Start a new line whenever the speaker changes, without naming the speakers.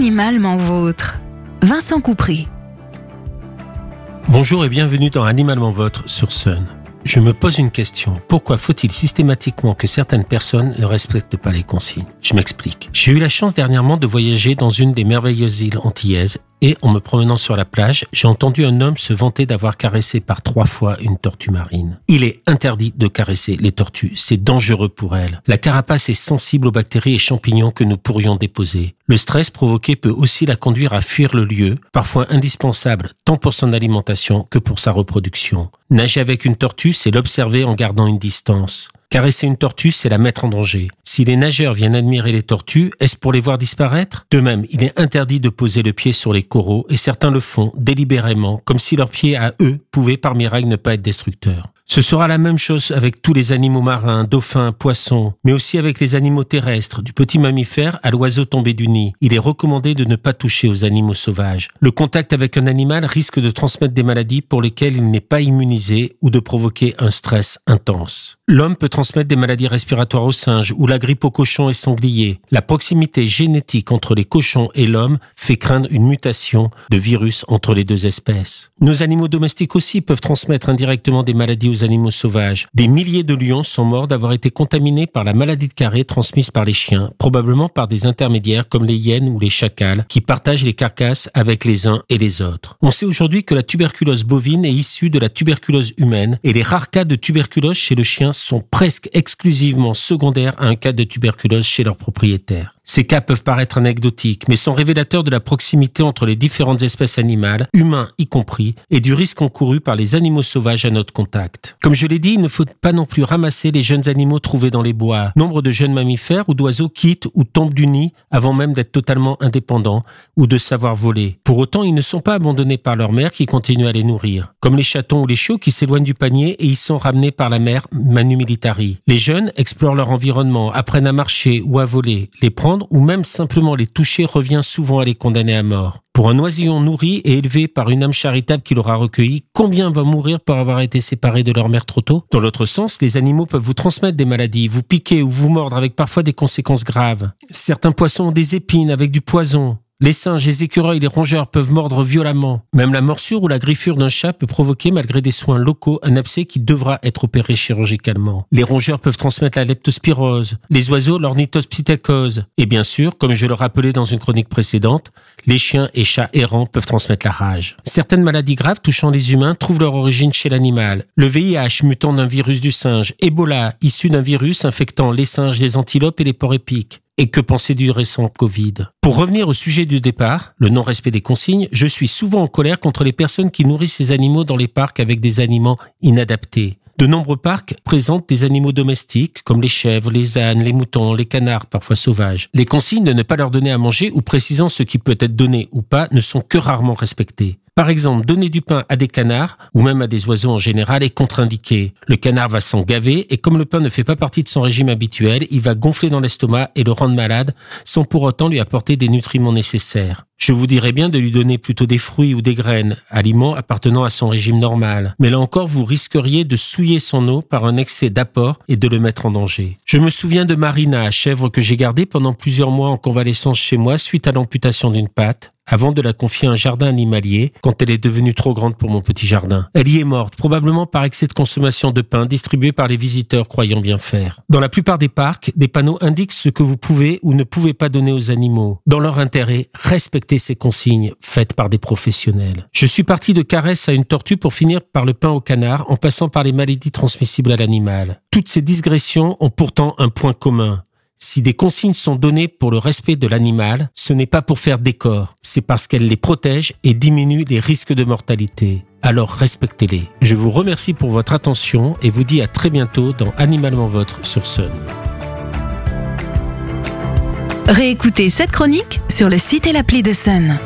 Animalement vôtre. Vincent Coupry.
Bonjour et bienvenue dans Animalement Vôtre sur Sun. Je me pose une question. Pourquoi faut-il systématiquement que certaines personnes ne respectent pas les consignes? Je m'explique. J'ai eu la chance dernièrement de voyager dans une des merveilleuses îles antillaises et en me promenant sur la plage, j'ai entendu un homme se vanter d'avoir caressé par trois fois une tortue marine. Il est interdit de caresser les tortues, c'est dangereux pour elles. La carapace est sensible aux bactéries et champignons que nous pourrions déposer. Le stress provoqué peut aussi la conduire à fuir le lieu, parfois indispensable tant pour son alimentation que pour sa reproduction. Nager avec une tortue, c'est l'observer en gardant une distance. Caresser une tortue, c'est la mettre en danger. Si les nageurs viennent admirer les tortues, est-ce pour les voir disparaître? De même, il est interdit de poser le pied sur les coraux et certains le font délibérément, comme si leur pied à eux pouvait par miracle ne pas être destructeur. Ce sera la même chose avec tous les animaux marins, dauphins, poissons, mais aussi avec les animaux terrestres, du petit mammifère à l'oiseau tombé du nid. Il est recommandé de ne pas toucher aux animaux sauvages. Le contact avec un animal risque de transmettre des maladies pour lesquelles il n'est pas immunisé ou de provoquer un stress intense. L'homme peut transmettre des maladies respiratoires aux singes ou la grippe aux cochons et sangliers. La proximité génétique entre les cochons et l'homme fait craindre une mutation de virus entre les deux espèces. Nos animaux domestiques aussi peuvent transmettre indirectement des maladies aux animaux sauvages. Des milliers de lions sont morts d'avoir été contaminés par la maladie de carré transmise par les chiens, probablement par des intermédiaires comme les hyènes ou les chacals qui partagent les carcasses avec les uns et les autres. On sait aujourd'hui que la tuberculose bovine est issue de la tuberculose humaine et les rares cas de tuberculose chez le chien sont presque exclusivement secondaires à un cas de tuberculose chez leur propriétaire. Ces cas peuvent paraître anecdotiques, mais sont révélateurs de la proximité entre les différentes espèces animales, humains y compris, et du risque encouru par les animaux sauvages à notre contact. Comme je l'ai dit, il ne faut pas non plus ramasser les jeunes animaux trouvés dans les bois. Nombre de jeunes mammifères ou d'oiseaux quittent ou tombent du nid avant même d'être totalement indépendants ou de savoir voler. Pour autant, ils ne sont pas abandonnés par leur mère qui continue à les nourrir. Comme les chatons ou les chiots qui s'éloignent du panier et y sont ramenés par la mère manu militari. Les jeunes explorent leur environnement, apprennent à marcher ou à voler. Les prendre ou même simplement les toucher revient souvent à les condamner à mort. Pour un oisillon nourri et élevé par une âme charitable qui l'aura recueilli, combien va mourir pour avoir été séparé de leur mère trop tôt? Dans l'autre sens, les animaux peuvent vous transmettre des maladies, vous piquer ou vous mordre avec parfois des conséquences graves. Certains poissons ont des épines avec du poison. Les singes, les écureuils, les rongeurs peuvent mordre violemment. Même la morsure ou la griffure d'un chat peut provoquer, malgré des soins locaux, un abcès qui devra être opéré chirurgicalement. Les rongeurs peuvent transmettre la leptospirose, les oiseaux l'ornithospitecose. Et bien sûr, comme je le rappelais dans une chronique précédente, les chiens et chats errants peuvent transmettre la rage. Certaines maladies graves touchant les humains trouvent leur origine chez l'animal. Le VIH mutant d'un virus du singe, Ebola issu d'un virus infectant les singes, les antilopes et les porcs épiques. Et que penser du récent Covid? Pour revenir au sujet du départ, le non-respect des consignes, je suis souvent en colère contre les personnes qui nourrissent ces animaux dans les parcs avec des aliments inadaptés. De nombreux parcs présentent des animaux domestiques comme les chèvres, les ânes, les moutons, les canards, parfois sauvages. Les consignes de ne pas leur donner à manger ou précisant ce qui peut être donné ou pas ne sont que rarement respectées. Par exemple, donner du pain à des canards, ou même à des oiseaux en général, est contre-indiqué. Le canard va s'en gaver, et comme le pain ne fait pas partie de son régime habituel, il va gonfler dans l'estomac et le rendre malade, sans pour autant lui apporter des nutriments nécessaires. Je vous dirais bien de lui donner plutôt des fruits ou des graines, aliments appartenant à son régime normal. Mais là encore, vous risqueriez de souiller son eau par un excès d'apport et de le mettre en danger. Je me souviens de Marina, chèvre que j'ai gardée pendant plusieurs mois en convalescence chez moi suite à l'amputation d'une patte avant de la confier à un jardin animalier quand elle est devenue trop grande pour mon petit jardin. Elle y est morte, probablement par excès de consommation de pain distribué par les visiteurs croyant bien faire. Dans la plupart des parcs, des panneaux indiquent ce que vous pouvez ou ne pouvez pas donner aux animaux. Dans leur intérêt, respectez ces consignes faites par des professionnels. Je suis parti de caresses à une tortue pour finir par le pain au canard en passant par les maladies transmissibles à l'animal. Toutes ces digressions ont pourtant un point commun. Si des consignes sont données pour le respect de l'animal, ce n'est pas pour faire décor, c'est parce qu'elles les protègent et diminuent les risques de mortalité. Alors respectez-les. Je vous remercie pour votre attention et vous dis à très bientôt dans Animalement Votre sur Sun.
Réécoutez cette chronique sur le site et l'appli de Sun.